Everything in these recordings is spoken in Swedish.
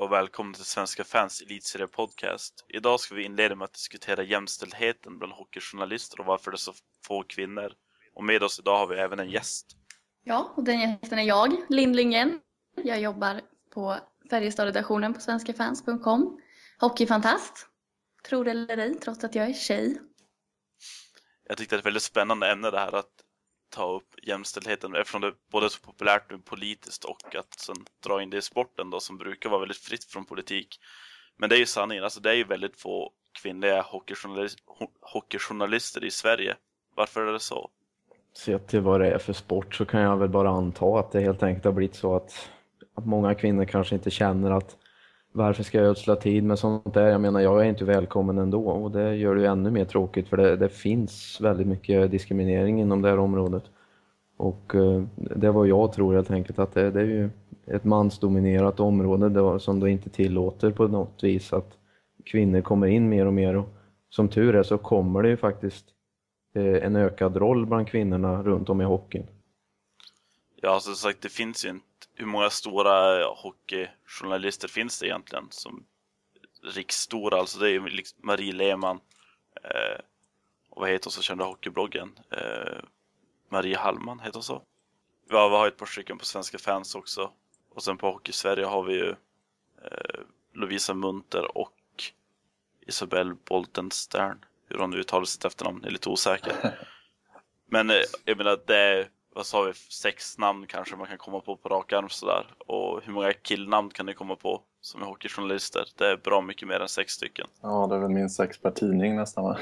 Och välkommen till Svenska fans elitserie podcast. Idag ska vi inleda med att diskutera jämställdheten bland hockeyjournalister och varför det är så få kvinnor. Och med oss idag har vi även en gäst. Ja, och den gästen är jag, Linn Lindgren. Jag jobbar på Färjestad-redaktionen på svenskafans.com. Hockeyfantast, tror det eller ej, trots att jag är tjej. Jag tyckte det är ett väldigt spännande ämne det här att ta upp jämställdheten eftersom det både är så populärt nu politiskt och att sen dra in det i sporten då som brukar vara väldigt fritt från politik. Men det är ju sanningen, alltså det är ju väldigt få kvinnliga hockeyjournalist, hockeyjournalister i Sverige. Varför är det så? Sett till vad det är för sport så kan jag väl bara anta att det helt enkelt har blivit så att, att många kvinnor kanske inte känner att varför ska jag ödsla tid med sånt där? Jag menar, jag är inte välkommen ändå och det gör det ju ännu mer tråkigt för det, det finns väldigt mycket diskriminering inom det här området. Och eh, det är vad jag tror helt enkelt att det, det är ju ett mansdominerat område då, som då inte tillåter på något vis att kvinnor kommer in mer och mer. Och som tur är så kommer det ju faktiskt eh, en ökad roll bland kvinnorna runt om i hockeyn. Ja, som sagt, det finns ju en hur många stora hockeyjournalister finns det egentligen? Som riksstora, alltså det är ju liksom Marie Lehmann eh, och vad heter hon som kände hockeybloggen? Eh, Marie Hallman heter hon så? Ja, vi har ett par stycken på Svenska fans också. Och sen på Hockey Sverige har vi ju eh, Lovisa Munter och Isabelle Boltenstern. Hur hon uttalar sitt efternamn är lite osäker. Men eh, jag menar, det är vad sa vi, sex namn kanske man kan komma på på rak arm sådär. Och hur många killnamn kan ni komma på som är hockeyjournalister? Det är bra mycket mer än sex stycken. Ja, det är väl minst sex per tidning nästan va?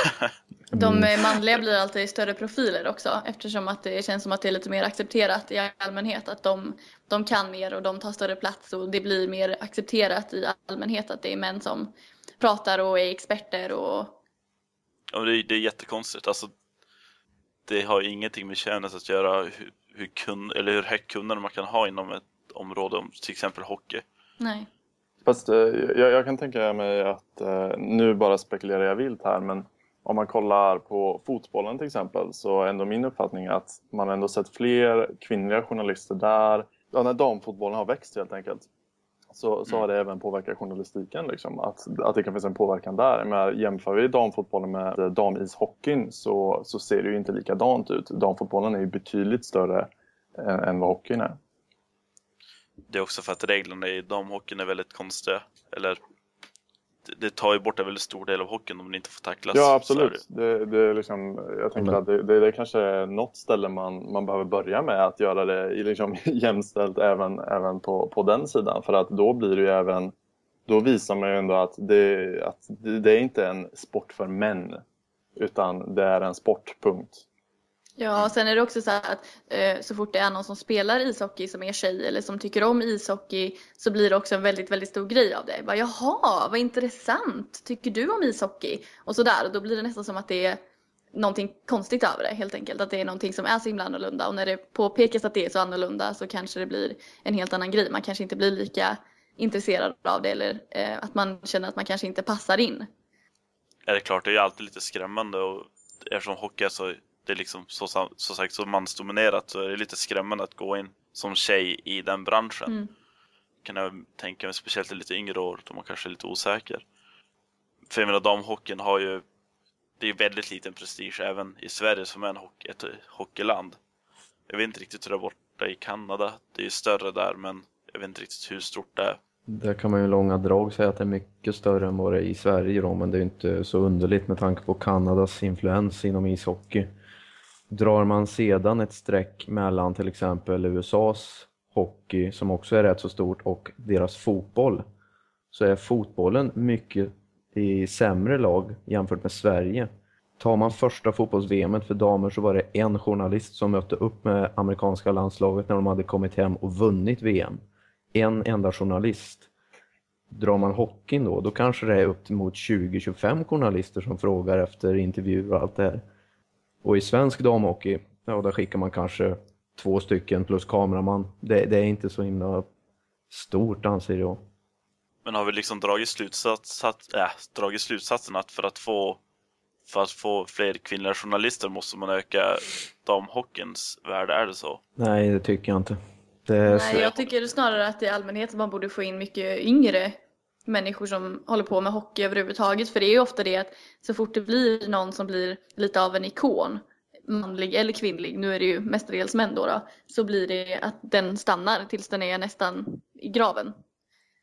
De manliga blir alltid större profiler också eftersom att det känns som att det är lite mer accepterat i allmänhet att de, de kan mer och de tar större plats och det blir mer accepterat i allmänhet att det är män som pratar och är experter och... Ja, det är, det är jättekonstigt. Alltså, det har ingenting med könet att göra hur, hur, kun, eller hur högt kunnande man kan ha inom ett område, till exempel hockey. Nej. Fast eh, jag, jag, kan tänka mig att, eh, nu bara spekulerar jag vilt här, men om man kollar på fotbollen till exempel så är ändå min uppfattning att man ändå sett fler kvinnliga journalister där. Ja, när damfotbollen har växt helt enkelt så, så har det även påverkat journalistiken. Liksom. Att, att det kan finnas en påverkan där. Men jämför vi damfotbollen med damishockeyn så, så ser det ju inte likadant ut. Damfotbollen är ju betydligt större än, än vad hockeyn är. Det är också för att reglerna i damhockeyn är väldigt konstiga. Eller det tar ju bort en väldigt stor del av hockeyn om den inte får tacklas. Ja, absolut. Det, det är liksom, jag tänker mm. att det, det, det kanske är något ställe man, man behöver börja med att göra det liksom jämställt även, även på, på den sidan. För att då blir det ju även, då visar man ju ändå att det, att det är inte en sport för män. Utan det är en sport, punkt. Ja, och sen är det också så att eh, så fort det är någon som spelar ishockey som är tjej eller som tycker om ishockey så blir det också en väldigt, väldigt stor grej av det. Bara, Jaha, vad intressant. Tycker du om ishockey? Och sådär. Och då blir det nästan som att det är någonting konstigt över det helt enkelt. Att det är någonting som är så himla annorlunda. Och när det påpekas att det är så annorlunda så kanske det blir en helt annan grej. Man kanske inte blir lika intresserad av det eller eh, att man känner att man kanske inte passar in. Ja, det är klart, det är ju alltid lite skrämmande och eftersom hockey är så det är liksom så, så sagt så mansdominerat så är det lite skrämmande att gå in som tjej i den branschen. Mm. Kan jag tänka mig, speciellt i lite yngre år då man kanske är lite osäker. För jag menar, damhockeyn har ju, det är väldigt liten prestige även i Sverige som är en hockey, ett hockeyland. Jag vet inte riktigt hur det är borta i Kanada. Det är ju större där men jag vet inte riktigt hur stort det är. Där kan man ju långa drag säga att det är mycket större än vad det är i Sverige då, men det är inte så underligt med tanke på Kanadas influens inom ishockey. Drar man sedan ett streck mellan till exempel USAs hockey, som också är rätt så stort, och deras fotboll, så är fotbollen mycket i sämre lag jämfört med Sverige. Tar man första fotbolls-VM för damer så var det en journalist som mötte upp med amerikanska landslaget när de hade kommit hem och vunnit VM. En enda journalist. Drar man hockeyn då, då kanske det är upp mot 20-25 journalister som frågar efter intervjuer och allt det här. Och i svensk damhockey, ja där skickar man kanske två stycken plus kameraman. Det, det är inte så himla stort anser jag. Men har vi liksom dragit, slutsats, äh, dragit slutsatsen att för att få för att få fler kvinnliga journalister måste man öka damhockeyns värde, är det så? Nej, det tycker jag inte. Det Nej, jag tycker snarare att i allmänhet man borde få in mycket yngre människor som håller på med hockey överhuvudtaget. För det är ju ofta det att så fort det blir någon som blir lite av en ikon, manlig eller kvinnlig, nu är det ju mestadels män då, då så blir det att den stannar tills den är nästan i graven.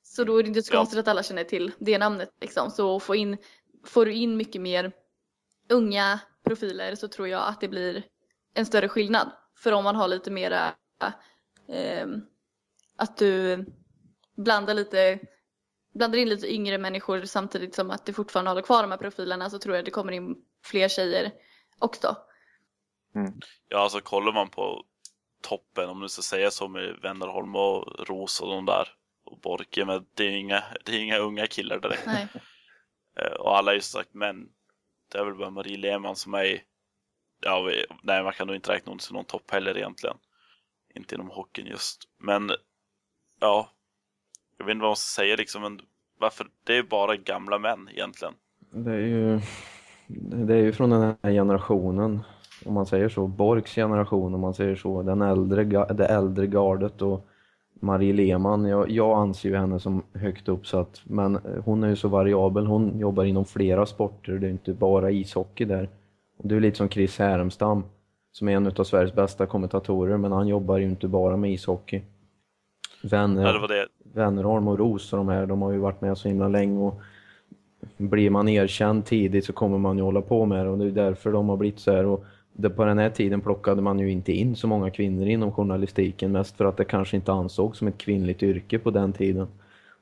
Så då är det inte så Ja. konstigt att alla känner till det namnet liksom. Så få in, får du in mycket mer unga profiler så tror jag att det blir en större skillnad. För om man har lite mera ehm, att du blandar lite blandar in lite yngre människor samtidigt som att du fortfarande håller kvar de här profilerna så tror jag det kommer in fler tjejer också. Ja, alltså kollar man på toppen, om du ska säga så med Wennerholm och Ros och de där och Borke, men det är inga, det är inga unga killar direkt. Nej. Eh, Och alla är ju sagt män. Det är väl bara Marie Lehmann som är ja, vi- nej man kan nog inte räkna hon till någon topp heller egentligen. Inte inom hockeyn just. Men, ja. Jag vet inte vad man ska säga liksom, men varför? Det är bara gamla män egentligen. Det är ju, det är ju från den här generationen, om man säger så, Borgs generation om man säger så, den äldre, det äldre gardet och Marie Lehmann, jag, jag anser ju henne som högt uppsatt, men hon är ju så variabel, hon jobbar inom flera sporter, det är inte bara ishockey där. Och det är lite som Chris Härenstam, som är en av Sveriges bästa kommentatorer, men han jobbar ju inte bara med ishockey. Vänner, Ja, det var det. Wennerholm och Ros och de här, de har ju varit med så himla länge och blir man erkänd tidigt så kommer man ju hålla på med det och det är därför de har blivit så här och det, på den här tiden plockade man ju inte in så många kvinnor inom journalistiken mest för att det kanske inte ansågs som ett kvinnligt yrke på den tiden.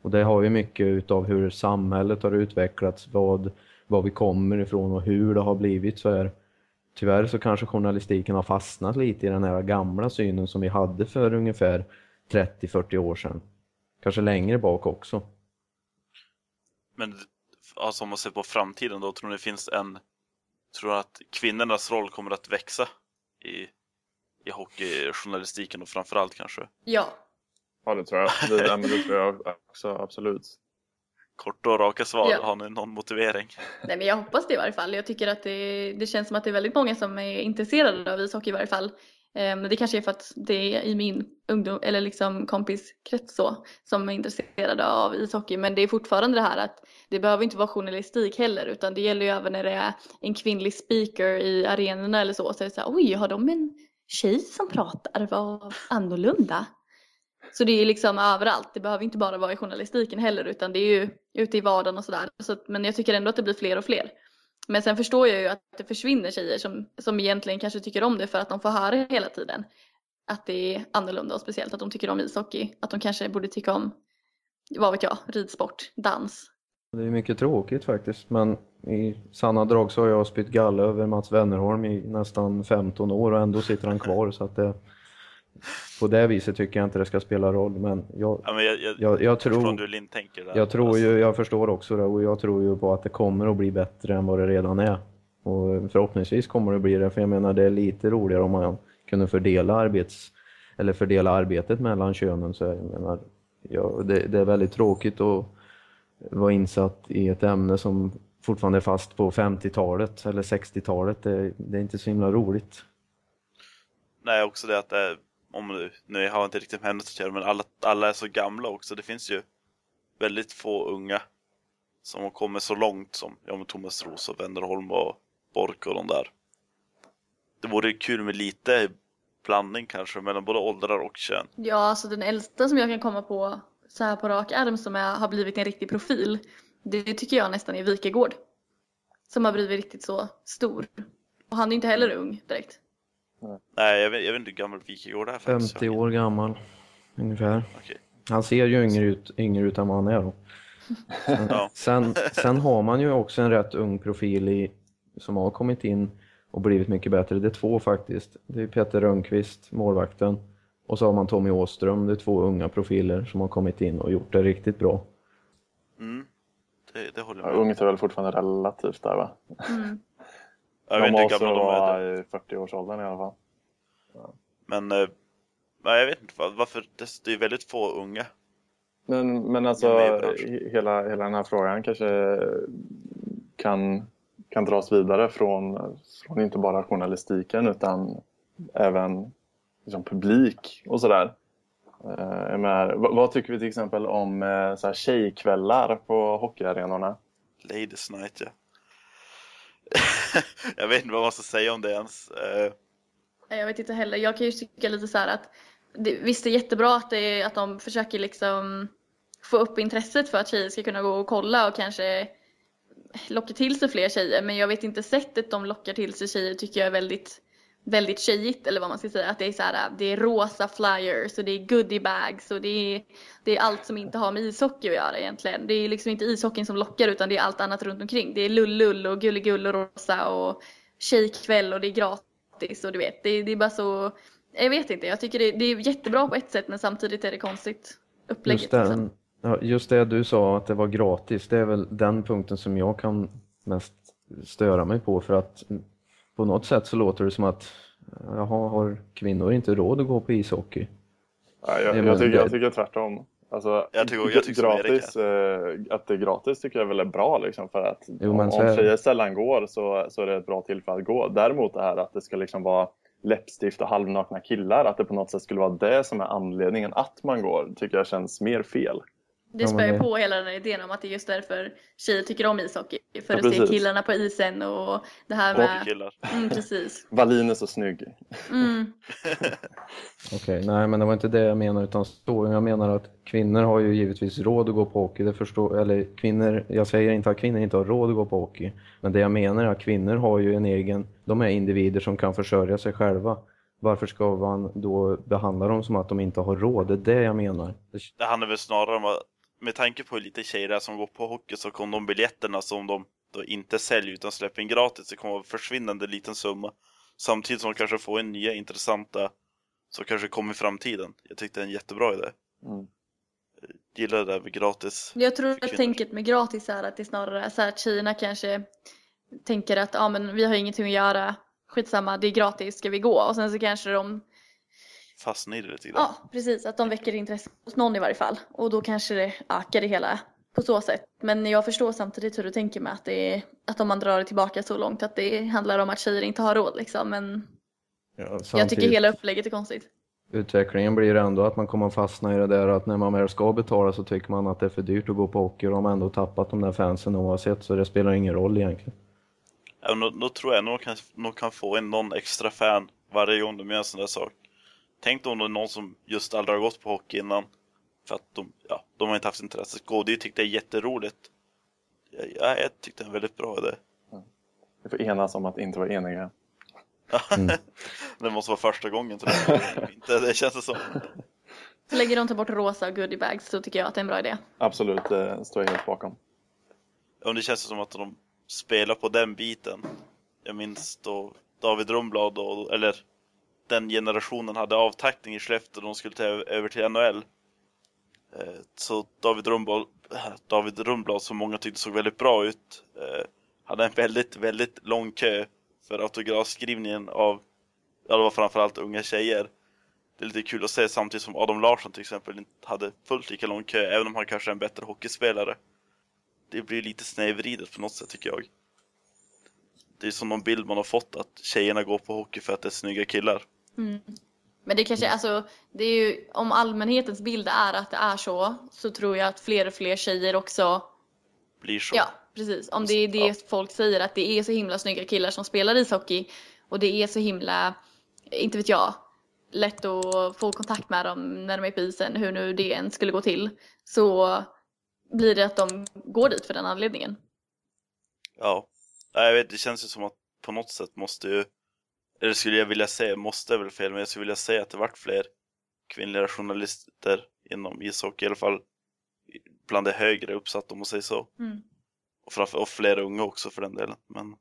Och det har ju mycket utav hur samhället har utvecklats, vad, vad vi kommer ifrån och hur det har blivit så här. Tyvärr så kanske journalistiken har fastnat lite i den här gamla synen som vi hade för ungefär 30-40 år sedan. Kanske längre bak också. Men alltså om man ser på framtiden då, tror ni det finns en, tror att kvinnornas roll kommer att växa i, i hockeyjournalistiken och framförallt kanske? Ja, Ja, det tror jag. Det, ja, men det tror jag också, absolut. Korta och raka svar, Ja. har ni någon motivering? Nej, men jag hoppas det i varje fall. Jag tycker att det, det känns som att det är väldigt många som är intresserade av ishockey i varje fall. Eh, Men det kanske är för att det är i min ungdom, eller liksom kompiskrets så, som är intresserade av ishockey. Men det är fortfarande det här att det behöver inte vara journalistik heller, utan det gäller ju även när det är en kvinnlig speaker i arenorna eller så. Så är det så här, oj, har de en tjej som pratar? Vad annorlunda. Så det är liksom överallt. Det behöver inte bara vara i journalistiken heller utan det är ju ute i vardagen och sådär. Så, men jag tycker ändå att det blir fler och fler. Men sen förstår jag ju att det försvinner tjejer som, som egentligen kanske tycker om det för att de får höra hela tiden att det är annorlunda och speciellt att de tycker om ishockey. Att de kanske borde tycka om, vad vet jag, ridsport, dans. Det är mycket tråkigt faktiskt, men i sanna drag så har jag spytt galla över Mats Wennerholm i nästan 15 år och ändå sitter han kvar så att det, på det viset tycker jag inte det ska spela roll, men jag, Ja, men jag, jag, jag, jag tror, jag tror Alltså, ju, jag förstår också det och jag tror ju på att det kommer att bli bättre än vad det redan är. Och förhoppningsvis kommer det bli det, för jag menar det är lite roligare om man kunde fördela arbets, eller fördela arbetet mellan könen så jag menar, ja, det, det är väldigt tråkigt att vara insatt i ett ämne som fortfarande är fast på 50-talet eller 60-talet. Det, det är inte så himla roligt. Nej, också det att det om nu, nu har jag inte riktigt med henne att göra, men alla, alla är så gamla också. Det finns ju väldigt få unga som har kommit så långt som ja, Thomas Roos och Wennerholm och Bork och de där. Det vore kul med lite blandning kanske mellan både åldrar och kön. Ja, alltså den äldsta som jag kan komma på så här på rak arm som är, har blivit en riktig profil. Det tycker jag nästan är Wikegård. Som har blivit riktigt så stor. Och han är inte heller ung direkt. Nej, jag vet, jag vet inte hur gammal Wikegård är faktiskt. 50 år gammal ungefär. Okej. Han ser ju yngre ut, yngre ut än vad han är då. Sen, sen har man ju också en rätt ung profil i, som har kommit in och blivit mycket bättre. Det är två faktiskt. Det är Peter Rönnqvist, målvakten. Och så har man Tommy Åström. Det är två unga profiler som har kommit in och gjort det riktigt bra. Mm. Det, det håller Ja, jag med om. ungt är väl fortfarande relativt där va? Mm. Jag vet de inte hur måste gamla de är. i 40-årsåldern i alla fall. Men eh, nej, jag vet inte var- varför. Det, är väldigt få unga. Men, men alltså hela, hela den här frågan kanske kan, kan dras vidare från, från inte bara journalistiken utan även liksom publik och sådär. Eh, med, vad, tycker vi till exempel om eh, så här tjejkvällar på hockeyarenorna? Ladies night ja. jag vet inte vad man ska säga om det ens. Eh, Jag vet inte heller. Jag kan ju tycka lite så här att det, visst det är jättebra att, det, att de försöker liksom få upp intresset för att tjejer ska kunna gå och kolla och kanske locka till sig fler tjejer. Men jag vet inte sättet de lockar till sig tjejer tycker jag är väldigt, väldigt tjejigt eller vad man ska säga. Att det är så här, det är rosa flyers och det är goodiebags och det är, det är allt som inte har med ishockey att göra egentligen. Det är liksom inte ishockeyn som lockar utan det är allt annat runt omkring. Det är lullull och gulligull och rosa och tjejkväll och det är gratis och du vet. Det, det är bara så, jag vet inte. Jag tycker det, det är jättebra på ett sätt men samtidigt är det konstigt upplägget. Just, liksom. Ja, just det du sa att det var gratis, det är väl den punkten som jag kan mest störa mig på för att på något sätt så låter det som att jaha, har kvinnor inte råd att gå på ishockey? Ja, jag, jag, tycker, jag tycker tvärtom. Alltså, Jag tycker- jag tycker gratis, eh, att det är gratis tycker jag väl är bra liksom, för att Jo, om, så om tjejer sällan går så, så är det ett bra tillfälle att gå. Däremot det här att det ska liksom vara läppstift och halvnakna killar, att det på något sätt skulle vara det som är anledningen att man går, tycker jag känns mer fel. Det spär ju det- på hela den här idén om att det är just därför tjejer tycker om ishockey. För Ja, att se killarna på isen och det här med... Hockeykillar. Mm, precis. Wallin är så snygg. Mm. Okej, nej men det var inte det jag menar utan så. Jag menar att kvinnor har ju givetvis råd att gå på hockey. Det förstår, eller kvinnor, jag säger inte att kvinnor inte har råd att gå på hockey. Men det jag menar är att kvinnor har ju en egen, de är individer som kan försörja sig själva. Varför ska man då behandla dem som att de inte har råd? Det är det jag menar. Det, Det handlar väl snarare om att med tanke på hur lite tjejer det är som går på hockey så kommer de biljetterna som de då inte säljer utan släpper in gratis, det kommer vara en försvinnande liten summa. Samtidigt som de kanske får in nya intressanta som kanske kommer i framtiden. Jag tyckte det är en jättebra idé. Mm. Gillar det där med gratis. Jag tror att tänket med gratis är att det snarare är så här att tjejerna kanske tänker att ja men vi har ingenting att göra, skitsamma, det är gratis, ska vi gå? Och sen så kanske de, Fastnar i det lite grann. ja precis, att de väcker intresse hos någon i varje fall. Och då kanske det ökar det hela på så sätt. Men jag förstår samtidigt hur du tänker med att det är, att om man drar det tillbaka så långt att det handlar om att tjejer inte har råd liksom. Men ja, jag tycker hela upplägget är konstigt. Utvecklingen blir ändå att man kommer fastna i det där att när man väl ska betala så tycker man att det är för dyrt att gå på hockey och de har ändå tappat de där fansen oavsett så det spelar ingen roll egentligen. Ja, då, då tror jag nog kan, nog kan få in någon extra fan varje gång de gör en sån där sak. Tänk om det är någon som just aldrig har gått på hockey innan. För att de, ja, de har inte haft intresse att gå. Det tyckte jag är jätteroligt. Ja, ja, jag tyckte det var en väldigt bra idé. Vi får enas om att inte vara eniga. Mm. det måste vara första gången tror jag. inte, det känns det som. Så lägger de ta bort rosa och goodiebags så tycker jag att det är en bra idé. Absolut, det står jag helt bakom. Ja, det känns som att de spelar på den biten. Jag minns då David Rumblad, och, eller den generationen hade avtackning i Skellefteå och de skulle ta över till NHL. Eh, så David Rundblad, eh, David Rundblad, som många tyckte såg väldigt bra ut, eh, hade en väldigt, väldigt lång kö för autografskrivningen av, ja det var framförallt unga tjejer. Det är lite kul att se samtidigt som Adam Larsson till exempel inte hade fullt lika lång kö, även om han kanske är en bättre hockeyspelare det blir lite snedvridet på något sätt tycker jag. Det är som någon bild man har fått att tjejerna går på hockey för att det är snygga killar. Mm. Men det kanske, alltså, det är ju, om allmänhetens bild är att det är så, så tror jag att fler och fler tjejer också, Blir så. ja precis, om det är det Ja. folk säger att det är så himla snygga killar som spelar ishockey och det är så himla, inte vet jag, lätt att få kontakt med dem när de är på isen, hur nu det än skulle gå till, så blir det att de går dit för den anledningen. Ja. Jag vet, det känns ju som att på något sätt måste ju, eller skulle jag vilja säga, måste är väl fel, men jag skulle vilja säga att det vart fler kvinnliga journalister inom ishockey, i alla fall bland det högre uppsatta om man säger så. Mm. Och, framför, och fler unga också för den delen. Men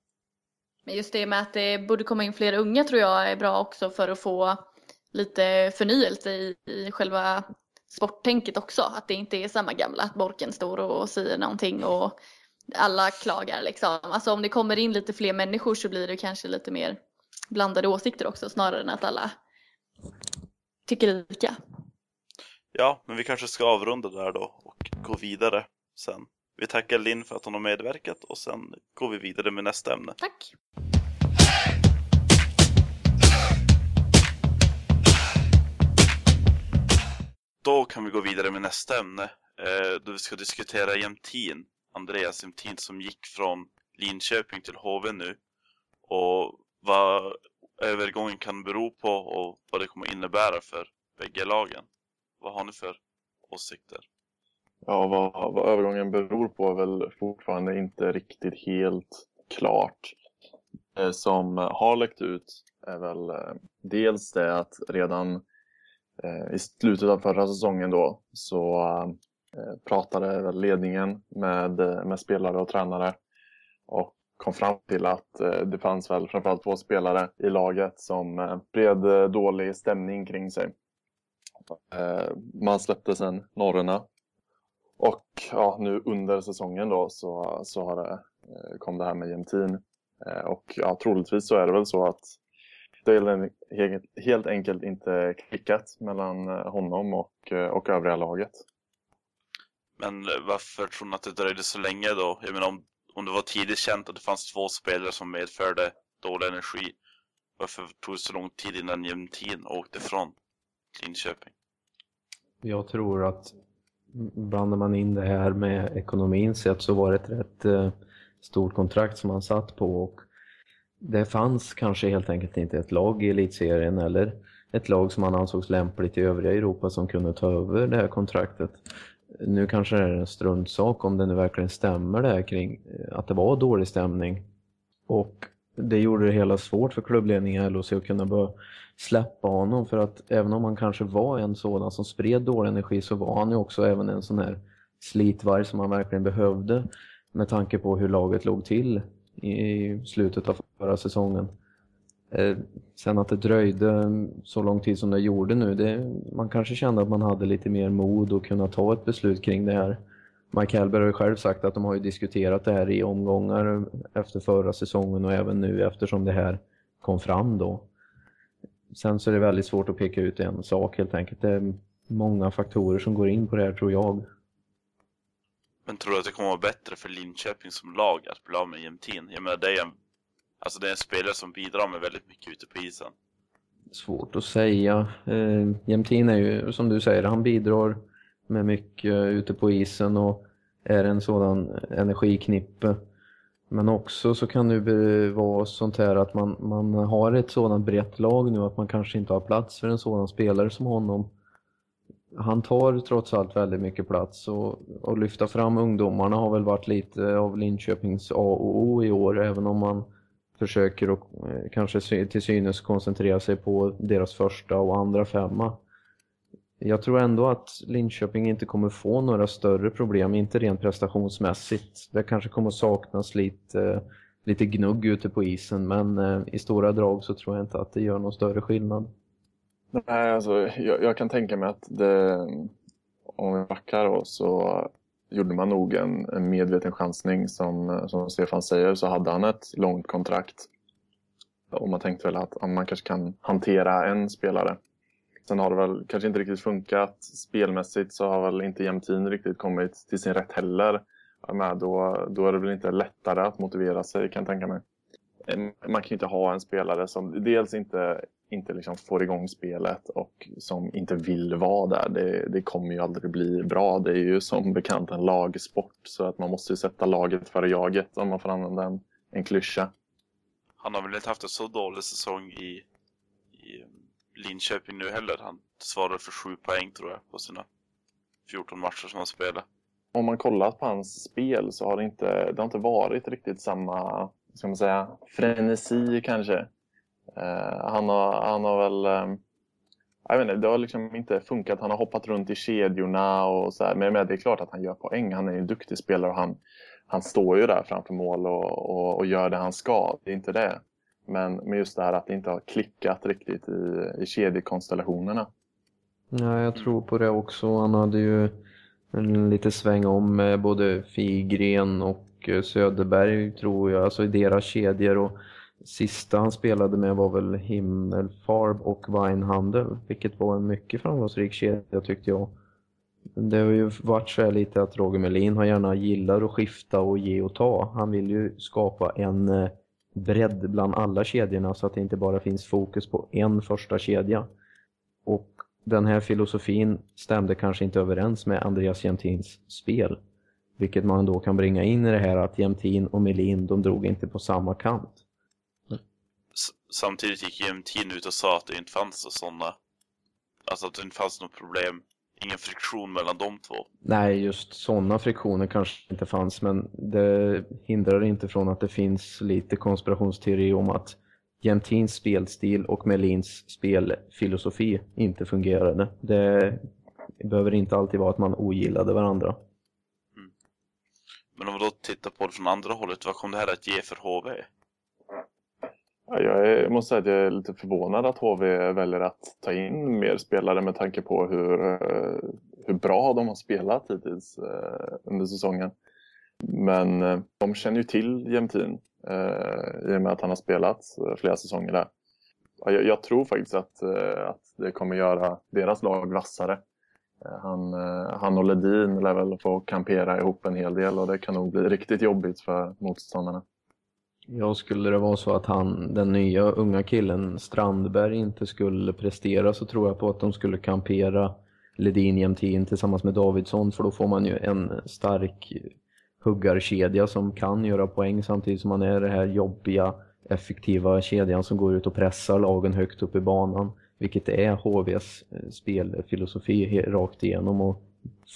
Men just det med att det borde komma in fler unga tror jag är bra också för att få lite förnyelse i, i själva sporttänket också. Att det inte är samma gamla, att Borken står och säger någonting och alla klagar liksom. Alltså om det kommer in lite fler människor så blir det kanske lite mer blandade åsikter också snarare än att alla tycker lika. ja, men vi kanske ska avrunda där då och gå vidare sen. Vi tackar Linn för att hon har medverkat och sen går vi vidare med nästa ämne. Tack! då kan vi gå vidare med nästa ämne. Eh, då vi ska diskutera Jämtin. Andreas Jämtin som gick från Linköping till HV nu. Och vad övergången kan bero på och vad det kommer innebära för bägge lagen. Vad har ni för åsikter? Ja, vad, vad övergången beror på är väl fortfarande inte riktigt helt klart. Det som har läckt ut är väl eh, dels det att redan eh, i slutet av förra säsongen då så eh, pratade ledningen med, med spelare och tränare och kom fram till att eh, det fanns väl framförallt två spelare i laget som eh, spred eh, dålig stämning kring sig. Man släppte sen norrerna och ja, nu under säsongen då så, så har det, kom det här med Jämtin och ja, troligtvis så är det väl så att det helt enkelt inte klickat mellan honom och, och övriga laget. Men varför tror ni att det dröjde så länge då? Jag menar om, om det var tidigt känt att det fanns två spelare som medförde dålig energi. Varför tog det så lång tid innan Jämtin åkte från Linköping? Jag tror att blandar man in det här med ekonomin sett så var det ett rätt eh, stort kontrakt som han satt på och det fanns kanske helt enkelt inte ett lag i elitserien eller ett lag som han ansågs lämpligt i övriga Europa som kunde ta över det här kontraktet. Nu kanske det är en struntsak om det nu verkligen stämmer det här kring eh, att det var dålig stämning. Och det gjorde det hela svårt för klubbledningen i LHC att kunna börja släppa honom för att även om han kanske var en sådan som spred dålig energi så var han ju också även en sån här slitvarg som man verkligen behövde med tanke på hur laget låg till i slutet av förra säsongen. Eh, sen att det dröjde så lång tid som det gjorde nu, det, man kanske kände att man hade lite mer mod och kunna ta ett beslut kring det här. Mike Hellberg har ju själv sagt att de har ju diskuterat det här i omgångar efter förra säsongen och även nu eftersom det här kom fram då. Sen så är det väldigt svårt att peka ut en sak helt enkelt. Det är många faktorer som går in på det här tror jag. Men tror du att det kommer vara bättre för Linköping som lag att bli av med Jämtin? Jag menar, det är en, alltså det är en spelare som bidrar med väldigt mycket ute på isen. Svårt att säga. Eh, Jämtin är ju, som du säger, han bidrar med mycket ute på isen och är en sådan energiknippe. Men också så kan det vara sånt här att man, man har ett sådant brett lag nu att man kanske inte har plats för en sådan spelare som honom han tar trots allt väldigt mycket plats och, och lyfta fram ungdomarna har väl varit lite av Linköpings A och O i år även om man försöker att eh, kanske till synes koncentrera sig på deras första och andra femma. Jag tror ändå att Linköping inte kommer få några större problem, inte rent prestationsmässigt. Det kanske kommer saknas lite, eh, lite gnugg ute på isen men eh, i stora drag så tror jag inte att det gör någon större skillnad. Nej, alltså, jag, jag, kan tänka mig att det, om vi backar då, så gjorde man nog en, en medveten chansning. Som, eh, som Stefan säger så hade han ett långt kontrakt. Och man tänkte väl att man kanske kan hantera en spelare. Sen har det väl kanske inte riktigt funkat. Spelmässigt så har väl inte Jämtin riktigt kommit till sin rätt heller. Med, då, då är det väl inte lättare att motivera sig kan jag tänka mig. Eh, man kan ju inte ha en spelare som dels inte inte liksom får igång spelet och som inte vill vara där. Det, det, kommer ju aldrig bli bra. Det är ju som bekant en lagsport så att man måste ju sätta laget före jaget om man får använda en, en klyscha. Han har väl inte haft en så dålig säsong i, i Linköping nu heller. Han svarar för sju poäng tror jag på sina 14 matcher som han spelat. Om man kollat på hans spel så har det inte, det har inte varit riktigt samma ska man säga, frenesi kanske Eh, han, har, han har väl... Eh, jag vet inte, det har liksom inte funkat. Han har hoppat runt i kedjorna och så här. Men det är klart att han gör poäng. Han är en duktig spelare och han, han står ju där framför mål och, och, och gör det han ska. Det är inte det. Men med just det här att det inte har klickat riktigt i, i kedjekonstellationerna. Ja, jag tror på det också. Han hade ju en lite sväng om med både Figren och eh, Söderberg tror jag, alltså i deras kedjor. Och Sista han spelade med var väl Himmelfarb och Weinhandel, vilket var en mycket framgångsrik kedja tyckte jag. Det har ju varit så här lite att Roger Melin har gärna gillar att skifta och ge och ta. Han vill ju skapa en eh, bredd bland alla kedjorna så att det inte bara finns fokus på en första kedja. Och den här filosofin stämde kanske inte överens med Andreas Jämtins spel. Vilket man då kan bringa in i det här att Jämtin och Melin, de drog inte på samma kant. Samtidigt gick Jämtin ut och sa att det inte fanns sådana, alltså att det inte fanns något problem, ingen friktion mellan de två. Nej, just sådana friktioner kanske inte fanns, men det hindrar inte från att det finns lite konspirationsteori om att Jämtins spelstil och Melins spelfilosofi inte fungerade. Det behöver inte alltid vara att man ogillade varandra. Men om vi då tittar på det från andra hållet, vad kommer det här att ge för HV? Ja, Jag är, måste säga att jag är lite förvånad att HV väljer att ta in mer spelare med tanke på hur, eh, hur bra de har spelat hittills eh, under säsongen. Men eh, de känner ju till Jämtin i och med att han har spelat flera säsonger där. Jag, jag tror faktiskt att, att det kommer göra deras lag vassare. Han, han och Ledin lär väl få kampera ihop en hel del och det kan nog bli riktigt jobbigt för motståndarna. Ja, skulle det vara så att han, den nya unga killen Strandberg inte skulle prestera så tror jag på att de skulle kampera Ledin Jämtin tillsammans med Davidsson för då får man ju en stark huggarkedja som kan göra poäng samtidigt som man är den här jobbiga, effektiva kedjan som går ut och pressar lagen högt upp i banan. Vilket är HVs eh, spelfilosofi rakt igenom och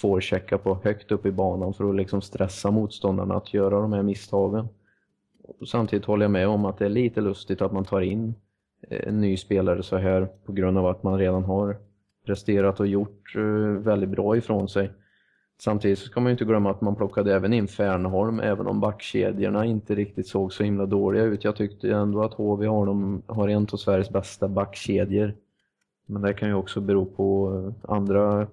får checka på högt upp i banan för att liksom stressa motståndarna att göra de här misstagen. Samtidigt håller jag med om att det är lite lustigt att man tar in eh, en ny spelare så här på grund av att man redan har presterat och gjort eh, väldigt bra ifrån sig. Samtidigt så ska man ju inte glömma att man plockade även in Fernholm även om backkedjorna inte riktigt såg så himla dåliga ut. Jag tyckte ändå att HV har, de, har en av Sveriges bästa backkedjor. Men det kan ju också bero på eh, andra,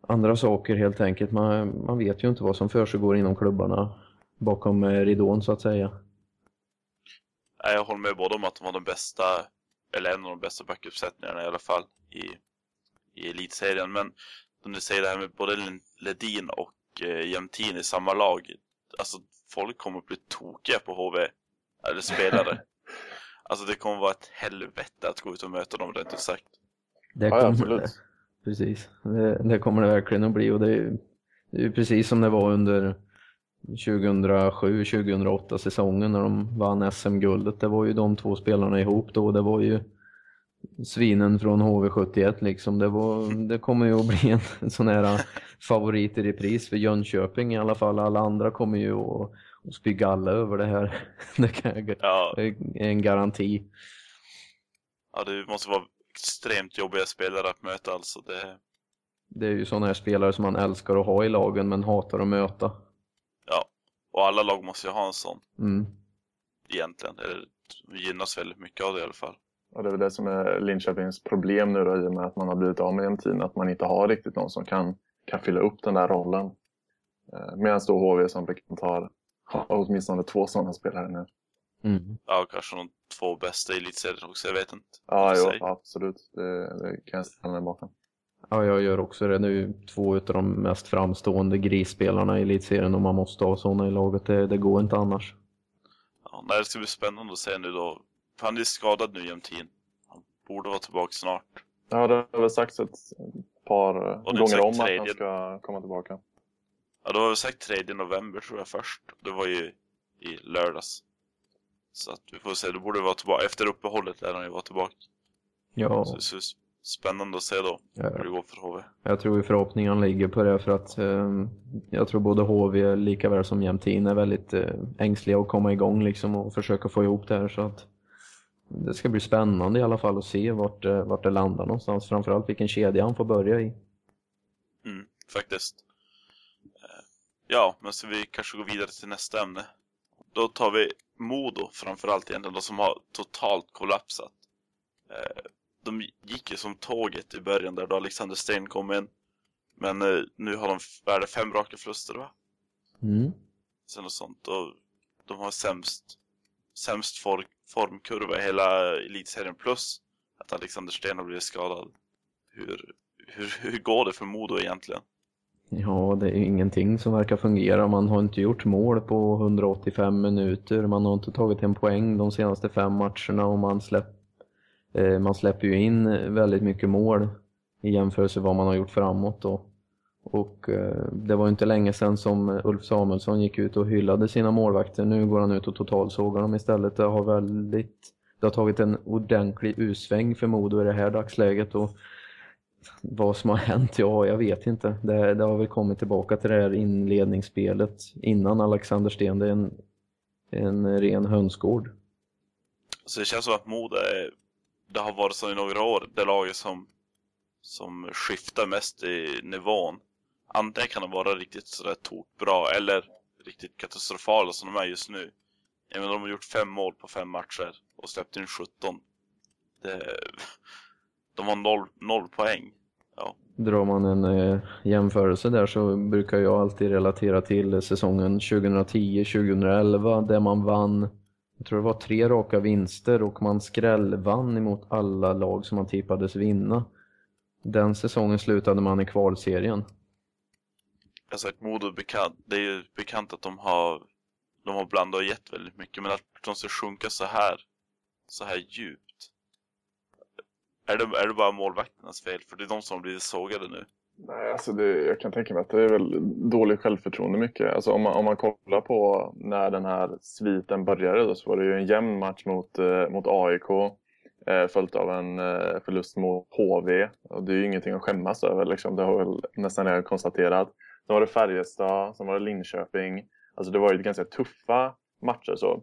andra saker helt enkelt. Man, man vet ju inte vad som försiggår inom klubbarna bakom eh, ridån så att säga. Nej, Jag håller med både om att de var den bästa, eller en av de bästa backuppsättningarna i alla fall i, i elitserien. Men som du säger det här med både Ledin och eh, Jämtin i samma lag. Alltså folk kommer att bli tokiga på HV, eller spelare. alltså det kommer vara ett helvete att gå ut och möta dem rent ut sagt. Det Ja, kommer absolut. det. Precis, det, det kommer det verkligen att bli och det är ju det är ju precis som det var under 2007-2008 säsongen när de vann SM-guldet. Det var ju de två spelarna ihop då. Det var ju svinen från HV71 liksom. Det, var, det kommer ju att bli en, sån här favorit i repris för Jönköping i alla fall. Alla andra kommer ju att, att spy galla över det här. Det, kan jag, Ja, det är en garanti. ja, det måste vara extremt jobbiga spelare att möta alltså. Det, Det är ju såna här spelare som man älskar att ha i lagen men hatar att möta. Och alla lag måste ju ha en sån Mm. egentligen. Eller gynnas väldigt mycket av det i alla fall. Och det är väl det som är Linköpings problem nu då, i och med att man har blivit av med Jämtin. Att man inte har riktigt någon som kan, kan fylla upp den där rollen. Eh, Medan då HV som bekant har, har åtminstone två sådana spelare nu. Mm. Ja, kanske de två bästa i elitserien också, jag vet inte. Ja, jo, absolut. Det, det kan jag ställa mig bakom. Ja, jag gör också det. Ju två av de mest framstående grisspelarna i elitserien och man måste ha sådana i laget. Det, det går inte annars. Ja, nej, det ska bli spännande att se nu då. För Han är skadad nu Jämtin. Han borde vara tillbaka snart. Ja, det har väl sagts ett par är gånger sagt om att han ska komma tillbaka. Ja, det var väl sagt 3 november tror jag först. Det var ju i lördags. Så att vi får se, det borde vara tillbaka. Efter uppehållet lär han ju vara tillbaka. Ja, Så så spännande att se då hur det går för HV. jag tror förhoppningen ligger på det för att eh, jag tror både HV lika väl som Jämtin är väldigt eh, ängsliga att komma igång liksom och försöka få ihop det här så att det ska bli spännande i alla fall att se vart, eh, vart det landar någonstans. Framförallt vilken kedja han får börja i. Mm, faktiskt. Eh, Ja, men så vi kanske går vidare till nästa ämne. Då tar vi Modo framförallt egentligen, de som har totalt kollapsat. De gick ju som tåget i början där då Alexander Sten kom in. Men eh, nu har de, vad är det, fem raka förluster va? Mm. Sen och sånt. Och de har sämst, sämst for, formkurva i hela elitserien plus att Alexander Sten har blivit skadad. Hur, hur, hur går det för Modo egentligen? Ja, det är ingenting som verkar fungera. Man har inte gjort mål på 185 minuter. Man har inte tagit en poäng de senaste fem matcherna och man, släpp, eh, Eh, man släpper ju in väldigt mycket mål. i jämförelse med vad man har gjort framåt då. Och eh, det var inte länge sedan som Ulf Samuelsson gick ut och hyllade sina målvakter. Nu går han ut och totalsågar dem istället. Det har väldigt det har tagit en ordentlig usväng för Modo i det här dagsläget och vad som har hänt, ja jag vet inte. Det, det har väl kommit tillbaka till det här inledningsspelet innan Alexander Sten. Det är en, en ren hönsgård. Så det känns som att Modo är, det har varit så i några år, det laget som, som skiftar mest i nivån. Antingen kan de vara riktigt sådär tokbra eller riktigt katastrofala som de är just nu. Jag menar, de har gjort fem mål på fem matcher och släppt in 17. Det, de har noll, noll poäng. Ja. Drar man en eh, jämförelse där så brukar jag alltid relatera till säsongen 2010-2011 där man vann, jag tror det var tre raka vinster och man skrällvann emot alla lag som man tippades vinna. Den säsongen slutade man i kvalserien. Alltså att Modo bekant, det är ju bekant att de har de har blandat och gett väldigt mycket, men att de ska sjunka så här, så här djupt. Är det, är det bara målvakternas fel? För det är de som blir sågade nu. Nej, alltså det, jag kan tänka mig att det är väl dåligt självförtroende mycket. Alltså om man, om man kollar på när den här sviten började då, så var det ju en jämn match mot, eh, mot AIK. Eh, följt av en eh, förlust mot HV. Och det är ju ingenting att skämmas över liksom. Det har väl nästan redan konstaterat. Sen var det Färjestad, sen var det Linköping. Alltså det var ju ganska tuffa matcher så.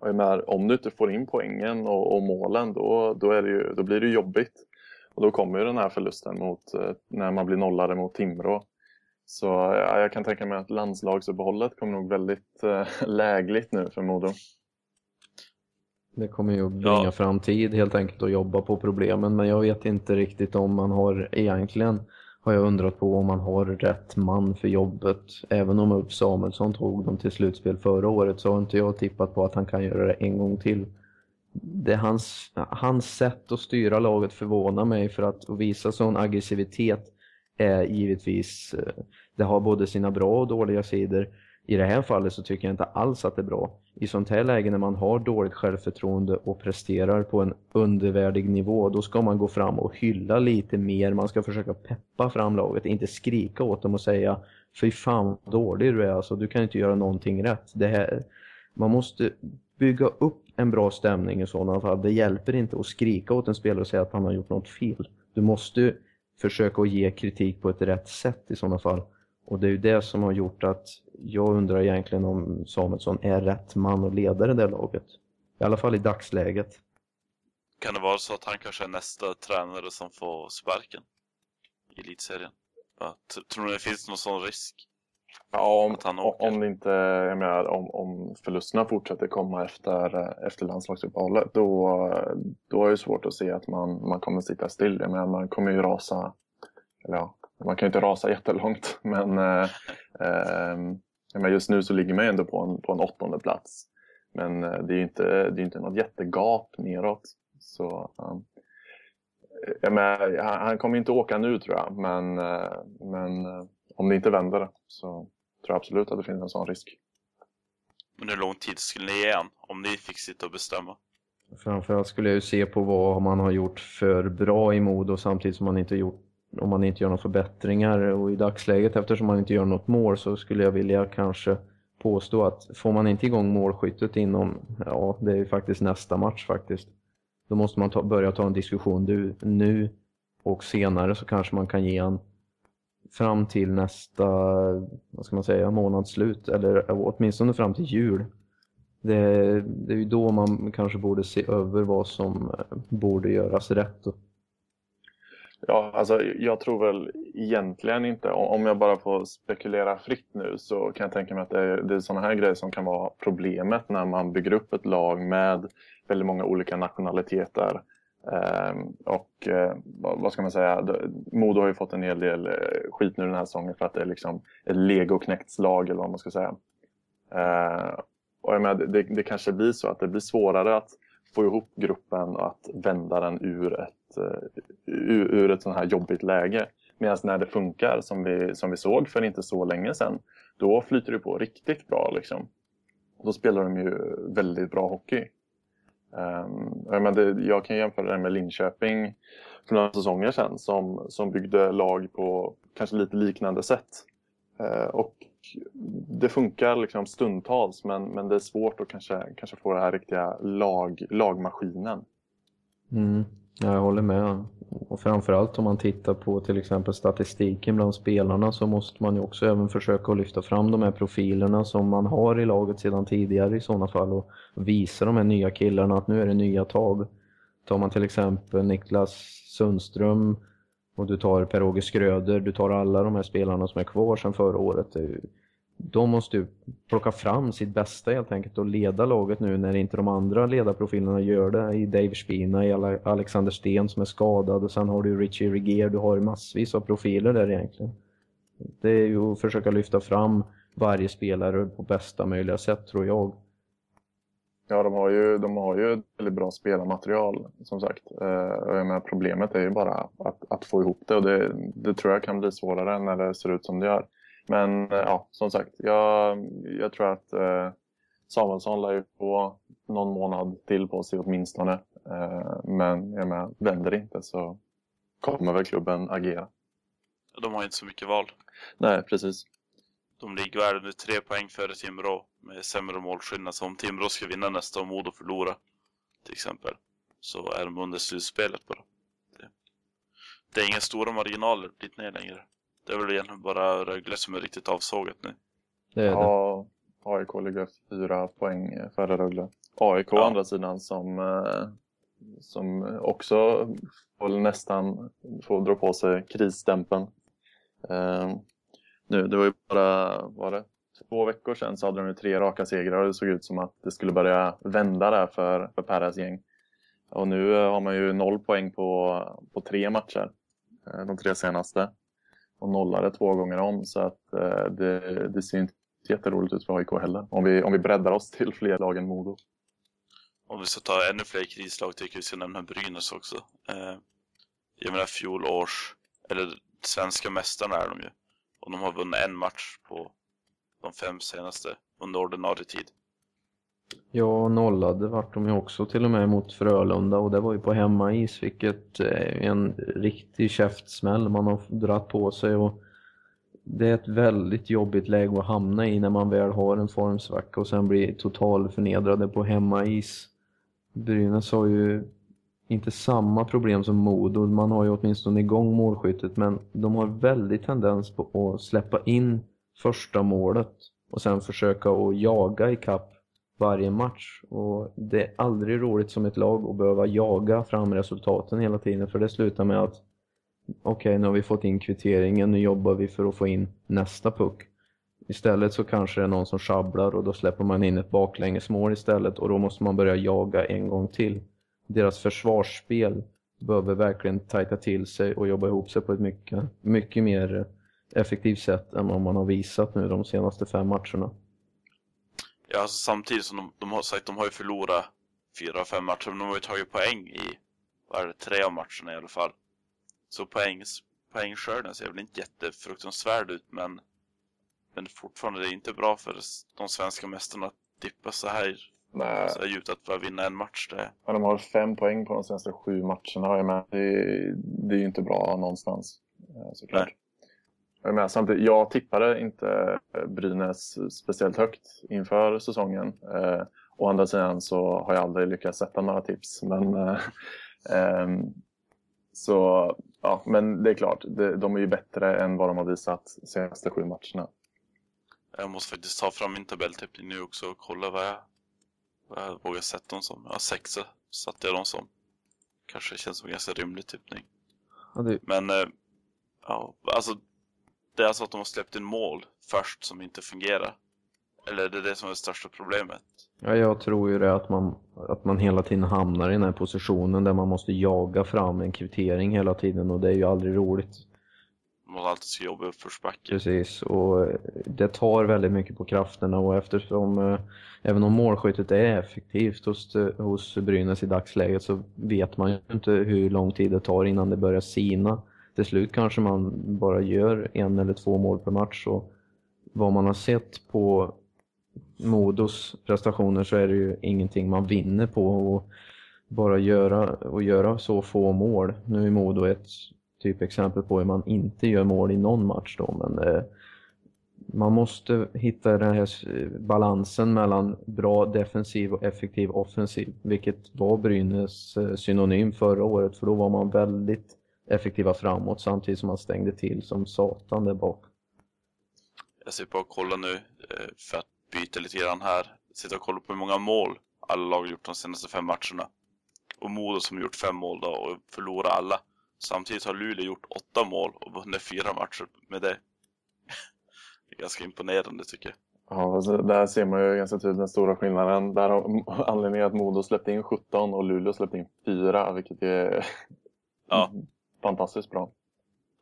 Och menar, om du inte får in poängen och, och målen då, då, är det ju, då blir det jobbigt. Och då kommer ju den här förlusten mot, eh, när man blir nollade mot Timrå. Så ja, jag kan tänka mig att landslagsuppehållet kommer nog väldigt äh, lägligt nu för Modo. Det kommer ju att bringa ja. fram tid helt enkelt att jobba på problemen men jag vet inte riktigt om man har egentligen har jag undrat på om man har rätt man för jobbet. Även om Ulf Samuelsson tog dem till slutspel förra året så har inte jag tippat på att han kan göra det en gång till. Det hans, hans sätt att styra laget förvånar mig för att visa sån aggressivitet är givetvis, eh, det har både sina bra och dåliga sidor. I det här fallet så tycker jag inte alls att det är bra. I sånt här läge när man har dåligt självförtroende och presterar på en undervärdig nivå, då ska man gå fram och hylla lite mer. Man ska försöka peppa fram laget, inte skrika åt dem och säga Fy fan vad dålig du är, alltså, du kan inte göra någonting rätt. Det här, man måste bygga upp en bra stämning i sådana fall. Det hjälper inte att skrika åt en spelare och säga att han har gjort något fel. Du måste försöka att ge kritik på ett rätt sätt i sådana fall. Och det är ju det som har gjort att jag undrar egentligen om Samuelsson är rätt man och ledare i det laget. I alla fall i dagsläget. Kan det vara så att han kanske är nästa tränare som får sparken i elitserien? Tror ni det finns någon sån risk? Ja, om, om det inte, jag menar, om, om förlusterna fortsätter komma efter, efter landslagsuppehållet då, då är det svårt att se att man, man kommer sitta still. Jag menar, man kommer ju rasa, eller ja, man kan ju inte rasa jättelångt men eh, eh, just nu så ligger man ändå på en, på en åttonde plats. Men eh, det är ju inte, det är inte något jättegap neråt. Så, um, jag menar, han, han kommer inte åka nu tror jag men, eh, men eh, om det inte vänder så tror jag absolut att det finns en sån risk. Men hur lång tid skulle ni ge han om ni fick sitta och bestämma? Framförallt skulle jag ju se på vad man har gjort för bra i Modo samtidigt som man inte gjort om man inte gör några förbättringar och i dagsläget eftersom man inte gör något mål så skulle jag vilja kanske påstå att får man inte igång målskyttet inom, ja det är ju faktiskt nästa match faktiskt. Då måste man ta, börja ta en diskussion du, nu och senare så kanske man kan ge en fram till nästa, vad ska man säga, månadsslut eller åtminstone fram till jul. Det, det är ju då man kanske borde se över vad som eh, borde göras rätt. Ja, alltså jag tror väl egentligen inte, om jag bara får spekulera fritt nu så kan jag tänka mig att det är, det är sådana här grejer som kan vara problemet när man bygger upp ett lag med väldigt många olika nationaliteter. Ehm, och eh, vad ska man säga, Modo har ju fått en hel del eh, skit nu den här säsongen för att det är liksom ett legoknäktslag eller vad man ska säga. Ehm, och jag menar, det, det kanske blir så att det blir svårare att få ihop gruppen och att vända den ur ett, eh, ur, ur ett sånt här jobbigt läge. Medan när det funkar, som vi, som vi såg för inte så länge sedan, då flyter det på riktigt bra. Liksom. Då spelar de ju väldigt bra hockey. Ehm, um, men det, jag kan jämföra det med Linköping för några säsonger sedan som, som byggde lag på kanske lite liknande sätt. Uh, och det funkar liksom stundtals men, men det är svårt att kanske, kanske få den här riktiga lag, lagmaskinen. Mm, jag håller med. Och framförallt om man tittar på till exempel statistiken bland spelarna så måste man ju också även försöka att lyfta fram de här profilerna som man har i laget sedan tidigare i sådana fall och visa de här nya killarna att nu är det nya tag. Tar man till exempel Niklas Sundström och du tar Per-Åge Skröder, du tar alla de här spelarna som är kvar sedan förra året de måste ju plocka fram sitt bästa helt enkelt och leda laget nu när inte de andra ledarprofilerna gör det. I Dave Spina, i Alexander Sten som är skadad och sen har du Richie Regier, du har massvis av profiler där egentligen. Det är ju att försöka lyfta fram varje spelare på bästa möjliga sätt tror jag. Ja, de har ju, de har ju ett väldigt bra spelarmaterial som sagt. Eh, problemet är ju bara att, att få ihop det och det, det tror jag kan bli svårare när det ser ut som det gör. Men eh, ja, som sagt, jag, jag tror att eh, Samuelsson lär ju få någon månad till på sig åtminstone. Eh, men jag menar, vänder det inte så kommer väl klubben agera. De har inte så mycket val. Nej, precis. De ligger väl nu tre poäng före Timrå med sämre målskillnad. Så om Timrå ska vinna nästa och Modo förlora till exempel så är de under slutspelet bara. Det, det är inga stora marginaler dit ner längre. Det är väl egentligen bara Rögle som är riktigt avsågat nu. Det är det. Ja, AIK ligger fyra poäng före Rögle. AIK ja. å andra sidan som, eh, som också får nästan får dra på sig krisstämpeln. Eh, nu, det var ju bara var det, två veckor sedan så hade de tre raka segrar och det såg ut som att det skulle börja vända där för, för Perras gäng. Och nu har man ju noll poäng på, på tre matcher, eh, de tre senaste och nollade två gånger om. Så att eh, det, det ser inte jätteroligt ut för AIK heller. Om vi, om vi breddar oss till fler lag än Modo. Om vi ska ta ännu fler krislag tycker jag vi ska nämna Brynäs också. Eh, jag menar fjolårs, eller svenska mästarna är de ju. Och de har vunnit en match på de fem senaste under ordinarie tid. Ja, nollade vart de ju också till och med mot Frölunda. Och det var ju på hemmais vilket är en riktig käftsmäll man har dratt på sig. Och det är ett väldigt jobbigt läge att hamna i när man väl har en formsvacka och sen blir total förnedrade på hemmais. Brynäs har ju inte samma problem som Modo, man har ju åtminstone igång målskyttet men de har väldigt tendens på att släppa in första målet och sen försöka att jaga i kapp varje match. Och det är aldrig roligt som ett lag att behöva jaga fram resultaten hela tiden för det slutar med att okej, okay, nu har vi fått in kvitteringen, nu jobbar vi för att få in nästa puck. Istället så kanske det är någon som sjabblar och då släpper man in ett baklängesmål istället och då måste man börja jaga en gång till. Deras försvarsspel behöver verkligen tajta till sig och jobba ihop sig på ett mycket, mycket mer effektivt sätt än vad man har visat nu de senaste fem matcherna. Ja, alltså, samtidigt som de, de har sagt de har ju förlorat fyra, fem matcher, men de har ju tagit poäng i vad är det, tre av matcherna i alla fall. Så poängs, poängskörden ser väl inte jättefruktansvärd ut, men, men fortfarande det är inte bra för de svenska mästarna att dippa så här, Nej. så här djupt att bara vinna en match. Det. Ja, de har fem poäng på de senaste sju matcherna. det, det är ju inte bra någonstans eh, såklart. Nej. Men samtidigt, jag tippade inte Brynäs speciellt högt inför säsongen. Eh, å andra sidan så har jag aldrig lyckats sätta några tips. Men, eh, eh, så, ja, men det är klart, det, de är ju bättre än vad de har visat de senaste sju matcherna. Jag måste faktiskt ta fram min tabelltippning nu också och kolla vad jag, vad jag vågar sätta dem som. Ja, sexa satte jag dem som. Kanske känns som en ganska rimlig tippning. Ja, det... Men, eh, ja, alltså det är alltså att de har släppt in mål först som inte fungerar. Eller är det det som är det största problemet? Ja, jag tror ju det att man, att man hela tiden hamnar i den här positionen där man måste jaga fram en kvittering hela tiden och det är ju aldrig roligt. Man alltid ska jobba uppförsbacke. Precis, och det tar väldigt mycket på krafterna och eftersom eh, även om målskyttet är effektivt hos, hos Brynäs i dagsläget så vet man ju inte hur lång tid det tar innan det börjar sina till slut kanske man bara gör en eller två mål per match. Och vad man har sett på Modos prestationer så är det ju ingenting man vinner på och bara göra, och göra så få mål. Nu är Modo ett typexempel på hur man inte gör mål i någon match då, men eh, man måste hitta den här balansen mellan bra defensiv och effektiv offensiv, vilket var Brynäs eh, synonym förra året, för då var man väldigt effektiva framåt samtidigt som man stängde till som satan där bak. Jag ser på att kolla nu eh, för att byta lite grann här. Jag sitter och kollar på hur många mål alla lag har gjort de senaste fem matcherna. Och Modo som har gjort fem mål då och förlorat alla. Samtidigt har Luleå gjort åtta mål och vunnit fyra matcher med det. Det är ganska imponerande tycker jag. Ja, alltså, där ser man ju ganska tydligt den stora skillnaden. Där har anledningen att Modo släppte in 17 och Luleå släppte in 4, vilket är ja. fantastiskt bra.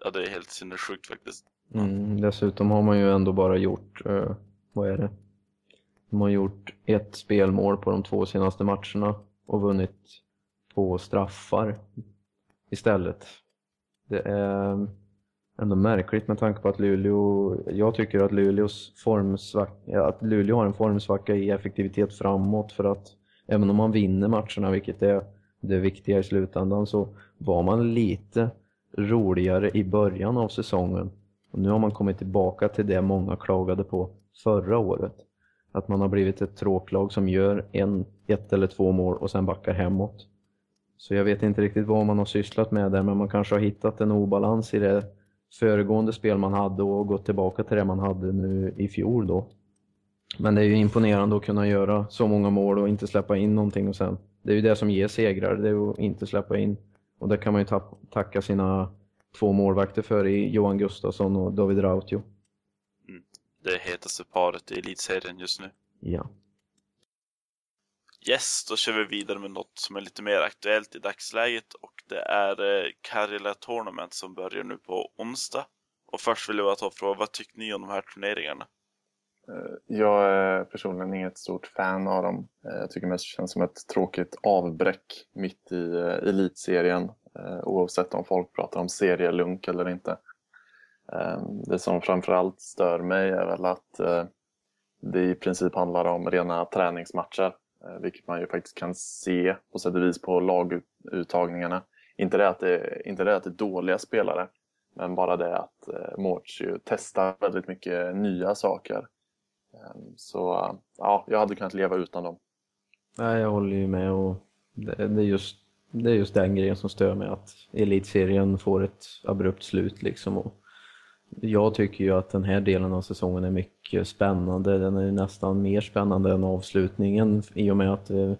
Ja, det är helt sinnessjukt faktiskt. Mm, dessutom har man ju ändå bara gjort, uh, vad är det? De har gjort ett spelmål på de två senaste matcherna och vunnit på straffar istället. Det är ändå märkligt med tanke på att Luleå, jag tycker att Luleås formsvacka, att Luleå har en formsvacka i effektivitet framåt för att även om man vinner matcherna, vilket är det viktiga i slutändan, så var man lite roligare i början av säsongen. Och nu har man kommit tillbaka till det många klagade på förra året. Att man har blivit ett tråklag som gör en, ett eller två mål och sen backar hemåt. Så jag vet inte riktigt vad man har sysslat med där, men man kanske har hittat en obalans i det föregående spel man hade och gått tillbaka till det man hade nu i fjol då. Men det är ju imponerande att kunna göra så många mål och inte släppa in någonting och sen. Det är ju det som ger segrar, det är att inte släppa in. Och det kan man ju tacka sina två målvakter för i Johan Gustafsson och David Rautio. Mm. Det hetaste paret i elitserien just nu. Ja. Yes, då kör vi vidare med något som är lite mer aktuellt i dagsläget och det är eh, Karjala Tournament som börjar nu på onsdag. Och först vill jag ta fråga, vad tycker ni om de här turneringarna? Eh, jag är personligen inget stort fan av dem. Eh, jag tycker mest det känns som ett tråkigt avbräck mitt i eh, elitserien. Oavsett om folk pratar om serielunk eller inte. Ehm, det som framförallt stör mig är väl att det i princip handlar om rena träningsmatcher. Vilket man ju faktiskt kan se på sätt och vis på laguttagningarna. Inte det att det, inte det att det är dåliga spelare, men bara det att Mårts ju testar väldigt mycket nya saker. Ehm, så ja, jag hade kunnat leva utan dem. Nej, jag håller ju med och det, det, är just, det är just den grejen som stör mig att elitserien får ett abrupt slut liksom. Och jag tycker ju att den här delen av säsongen är mycket spännande. Den är nästan mer spännande än avslutningen i och med att eh,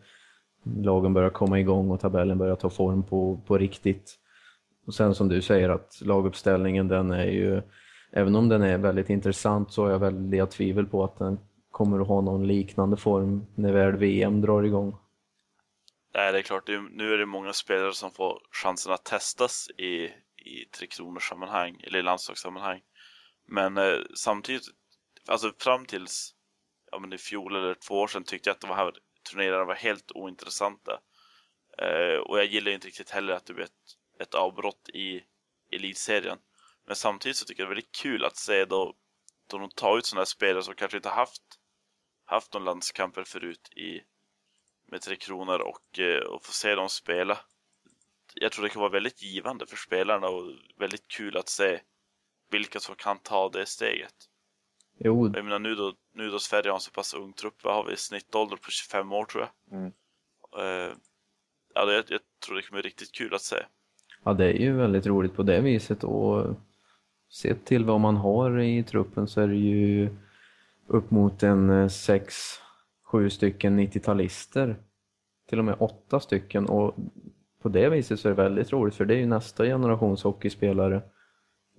lagen börjar komma igång och tabellen börjar ta form på, på riktigt. Och sen som du säger att laguppställningen den är ju, även om den är väldigt intressant så har jag väldiga tvivel på att den kommer att ha någon liknande form när väl VM drar igång. Nej, det är klart. nu är det många spelare som får chansen att testas i i Tre Kronors sammanhang eller i landslagssammanhang. Men eh, samtidigt, alltså fram tills ja, men i fjol eller två år sedan tyckte jag att de här turneringarna var helt ointressanta. Eh, och jag gillar inte riktigt heller att det blir ett, ett avbrott i elitserien. Men samtidigt så tycker jag det är väldigt kul att se då, då de tar ut sådana här spelare som kanske inte haft, haft någon landskamper förut i, med Tre Kronor och, eh, och få se dem spela jag tror det kan vara väldigt givande för spelarna och väldigt kul att se vilka som kan ta det steget. Jo. Jag menar nu då, nu då Sverige har en så pass ung trupp, vad har vi snittålder på 25 år tror jag. Mm. Uh, ja, det, jag tror det kommer bli riktigt kul att se. Ja, det är ju väldigt roligt på det viset och sett till vad man har i truppen så är det ju upp mot en eh, 6 7 stycken 90-talister. Till och med åtta stycken och på det viset så är det väldigt roligt för det är ju nästa generations hockeyspelare.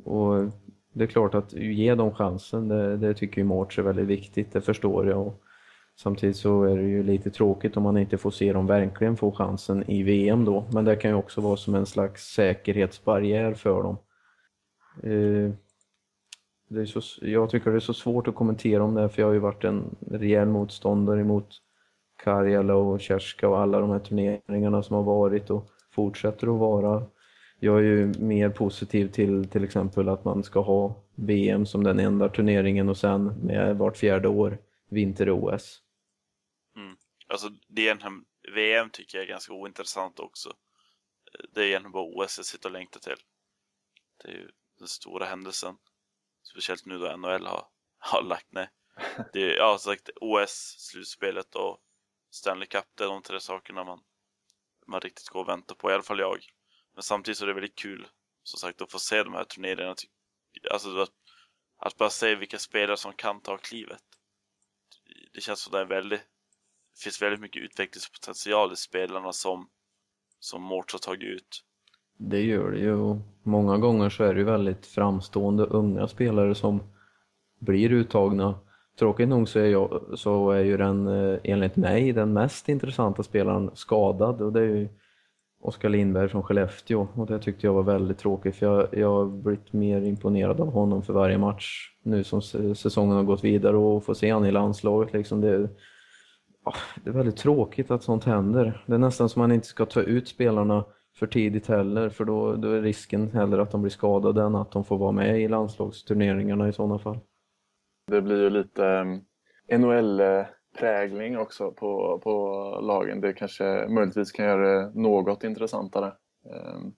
Och det är klart att ge dem chansen, det, det tycker ju Mårts är väldigt viktigt, det förstår jag. Och samtidigt så är det ju lite tråkigt om man inte får se dem verkligen få chansen i VM då. Men det kan ju också vara som en slags säkerhetsbarriär för dem. Eh, det är så, jag tycker det är så svårt att kommentera om det för jag har ju varit en rejäl motståndare emot Karjala och Kerska och alla de här turneringarna som har varit och fortsätter att vara. Jag är ju mer positiv till till exempel att man ska ha VM som den enda turneringen och sen med vart fjärde år vinter-OS. Mm. Alltså det är egentligen, VM tycker jag är ganska ointressant också. Det är egentligen bara OS jag sitter och längtar till. Det är ju den stora händelsen. Speciellt nu då NHL har, har lagt ner. Det är, ja, som sagt, OS, slutspelet och Stanley Cup, det är de tre sakerna man, man riktigt går och väntar på, i alla fall jag. Men samtidigt så är det väldigt kul, som sagt, att få se de här turneringarna. Alltså att, att bara se vilka spelare som kan ta klivet. Det känns som det är väldigt, det finns väldigt mycket utvecklingspotential i spelarna som, som Mårts har tagit ut. Det gör det ju och många gånger så är det ju väldigt framstående unga spelare som blir uttagna. Tråkigt nog så är, jag, så är ju den eh, enligt mig den mest intressanta spelaren skadad och det är ju Oskar Lindberg från Skellefteå och det tyckte jag var väldigt tråkigt för jag, jag har blivit mer imponerad av honom för varje match nu som säsongen har gått vidare och få se honom i landslaget liksom. Det, ah, det är väldigt tråkigt att sånt händer. Det är nästan som man inte ska ta ut spelarna för tidigt heller för då, då är risken hellre att de blir skadade än att de får vara med i landslagsturneringarna i sådana fall. Det blir ju lite eh, NHL-prägling också på, på lagen. Det kanske möjligtvis kan göra det något intressantare. Um,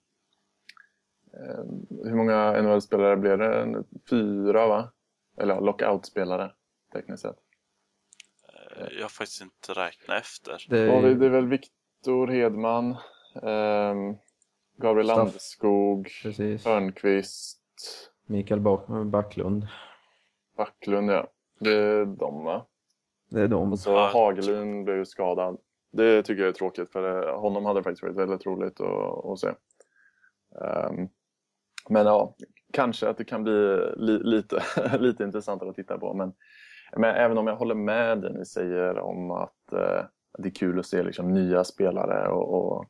um, hur många NHL-spelare blev det? Fyra va? Eller lockout-spelare tekniskt sett. Eh, jag har faktiskt inte räknat efter. Det är, det är väl Viktor Hedman, um, Gabriel Staff. Landeskog, Precis. Hörnqvist. Mikael Backlund. Backlund ja. Det är de va? Det är de. Och så Hagelin blev ju skadad. Det tycker jag är tråkigt för honom hade faktiskt varit väldigt roligt att, att se. Um, men ja, kanske att det kan bli li, lite, lite intressantare att titta på. Men, men även om jag håller med det ni säger om att uh, det är kul att se liksom, nya spelare och, och,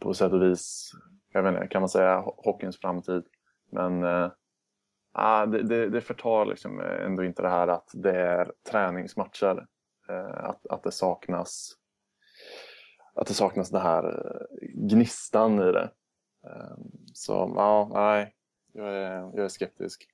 på sätt och vis, jag vet inte, kan man säga hockeyns framtid. Men äh, det, det, det förtar liksom eh, ändå inte det här att det är träningsmatcher. Eh, att, att det saknas att det saknas det här gnistan i det. Ehm, så ja, nej, jag är, jag är skeptisk.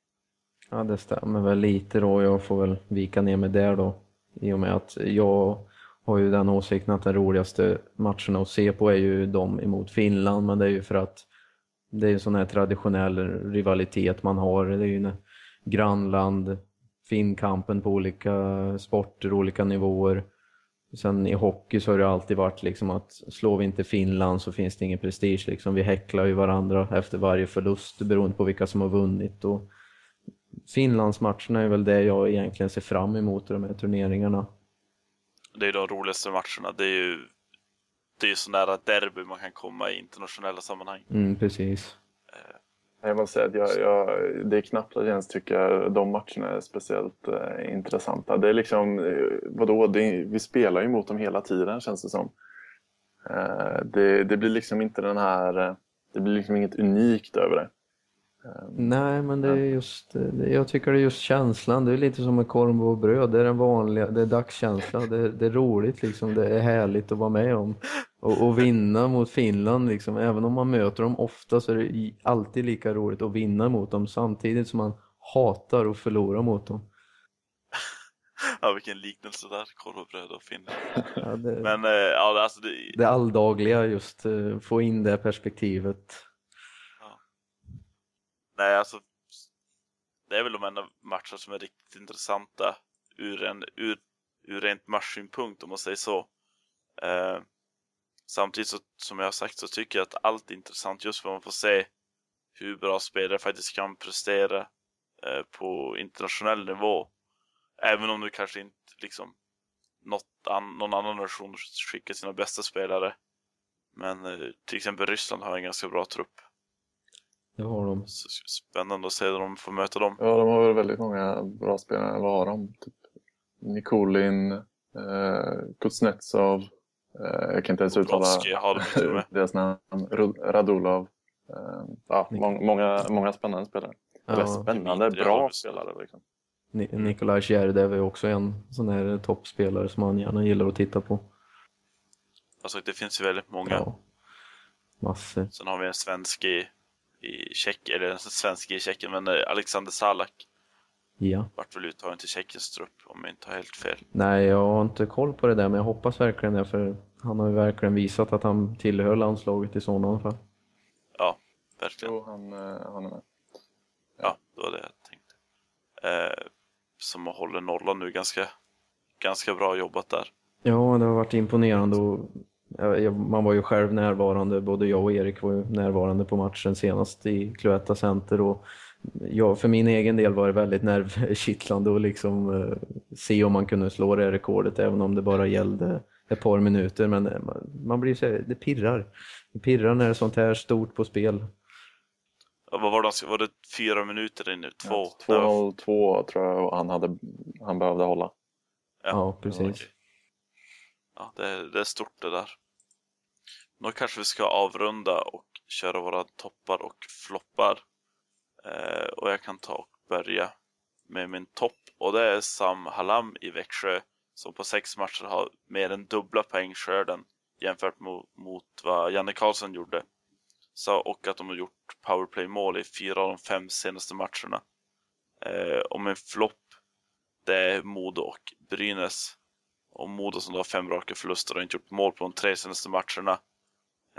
Ja, det stämmer väl lite då. Jag får väl vika ner mig där då. I och med att jag har ju den åsikten att de roligaste matcherna att se på är ju de emot Finland. Men det är ju för att det är ju sån här traditionell rivalitet man har. Det är ju grannland, Finnkampen på olika sporter, olika nivåer. Sen i hockey så har det alltid varit liksom att slår vi inte Finland så finns det ingen prestige. Liksom. Vi häcklar ju varandra efter varje förlust beroende på vilka som har vunnit. Och Finlandsmatcherna är väl det jag egentligen ser fram emot i de här turneringarna. Det är de roligaste matcherna. Det är ju det är så nära derby man kan komma i internationella sammanhang. Mm, precis. Jag måste säga att jag, jag, det är knappt att jag ens tycker de matcherna är speciellt eh, intressanta. Det är liksom, eh, vadå, det, vi spelar ju mot dem hela tiden känns det som. Eh, det, det, blir liksom inte den här, eh, det blir liksom inget unikt över det. Eh, Nej, men det är just, jag tycker det är just känslan. Det är lite som med korv och bröd. Det är den vanliga, det är dagskänsla. Det, det är roligt liksom. Det är härligt att vara med om. Och, och, vinna mot Finland, liksom, även om man möter dem ofta så är det alltid lika roligt att vinna mot dem samtidigt som man hatar att förlora mot dem. ja, vilken liknelse där, korv och bröd och Finland. Ja, det, Men, äh, ja, alltså det... det alldagliga, just uh, få in det perspektivet. Nej, alltså det är väl de enda matcher som är riktigt intressanta ur, en, ur, ur rent matchsynpunkt om man säger så. Eh, Samtidigt så, som jag har sagt så tycker jag att allt är intressant just för att man får se hur bra spelare faktiskt kan prestera eh, på internationell nivå. Även om du kanske inte liksom något an, någon annan nation skickar sina bästa spelare. Men eh, till exempel Ryssland har en ganska bra trupp. Det har de. Så spännande att se hur de får möta dem. Ja, de har väl väldigt många bra spelare. Vad har de? Typ Nikolin, eh, Kuznetsov. Eh, jag kan inte ens uttala deras namn. Radulov. Eh, ja, många, många spännande spelare. Ja. Spännande, bra spelare. Liksom. Nikolaj Tjärdev är också en sån här toppspelare som man gärna gillar att titta på. Alltså det finns ju väldigt många. Ja. Massor. Sen har vi en svensk i, i Tjeckien, eller en svensk i Tjeckien, men eh, Alexander Salak. Ja. Vart väl uttagen till Tjeckiens trupp om jag inte har helt fel. Nej, jag har inte koll på det där men jag hoppas verkligen det för han har ju verkligen visat att han tillhör landslaget i sådana fall. Ja, verkligen. Jo, han, eh, han är med. Ja, det var det jag tänkte. Eh, som håller nollan nu ganska, ganska bra jobbat där. Ja, det har varit imponerande och jag- man var ju själv närvarande, både jag och Erik var ju närvarande på matchen senast i Cloetta Center och jag, för min egen del var det väldigt nervkittlande att liksom eh, se om man kunde slå det rekordet även om det bara gällde ett par minuter men eh, man, blir så det pirrar. Det pirrar när det är sånt här stort på spel. Ja, vad var det, var det fyra minuter in nu? Två? Ja, 2-0-2 tror jag han, hade, han behövde hålla. Ja, precis. okej. Ja, det, är- det är stort det där. Då kanske vi ska avrunda och köra våra toppar och floppar. Eh, och jag kan ta och börja med min topp och det är Sam Halam i Växjö som på sex matcher har mer än dubbla poängskörden jämfört mot, mot vad Janne Karlsson gjorde. Så, och att de har gjort powerplay-mål i fyra av de fem senaste matcherna. Eh, och min flopp, det är Modo och Brynäs. Och Modo som då har fem raka förluster och inte gjort mål på de tre senaste matcherna.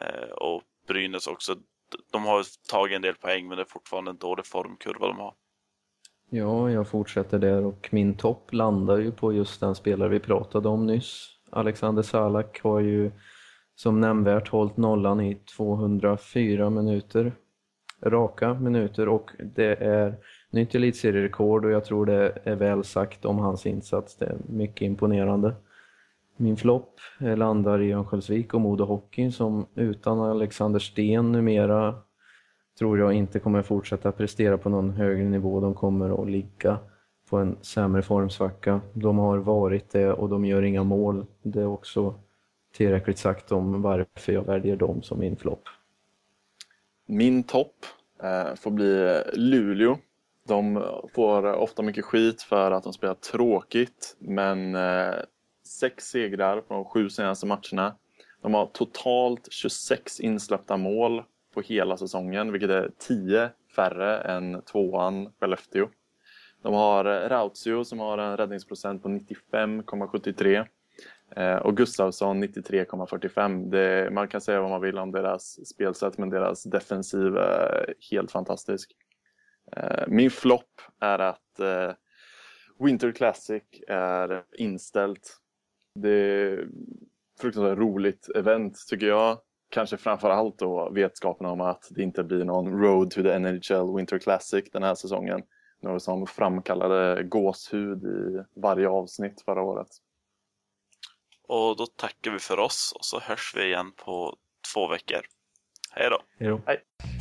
Eh, och Brynäs också, de har tagit en del poäng men det är fortfarande en dålig formkurva de har. Ja, jag fortsätter där och min topp landar ju på just den spelare vi pratade om nyss. Alexander Salak har ju som nämnvärt hållit nollan i 204 minuter, raka minuter och det är nytt elitserierekord och jag tror det är väl sagt om hans insats. Det är mycket imponerande. Min flopp landar i Örnsköldsvik och Modo Hockey som utan Alexander Sten numera tror jag inte kommer fortsätta prestera på någon högre nivå. De kommer att ligga på en sämre formsvacka. De har varit det och de gör inga mål. Det är också tillräckligt sagt om varför jag väljer dem som min flopp. Min topp eh, får bli Luleå. De får ofta mycket skit för att de spelar tråkigt, men eh, sex segrar på de sju senaste matcherna. De har totalt 26 insläppta mål på hela säsongen, vilket är 10 färre än tvåan Skellefteå. De har eh, Rautio som har en räddningsprocent på 95,73 eh, och Gustavsson 93,45. Man kan säga vad man vill om deras spelsätt, men deras defensiv är helt fantastisk. Eh, min flopp är att Winter Classic är inställt. Det är fruktansvärt roligt event tycker jag. Kanske framför allt då vetskapen om att det inte blir någon Road to the NHL Winter Classic den här säsongen. Något som framkallade gåshud i varje avsnitt förra året. Och då tackar vi för oss och så hörs vi igen på två veckor. Hej då! Hej då. Hej!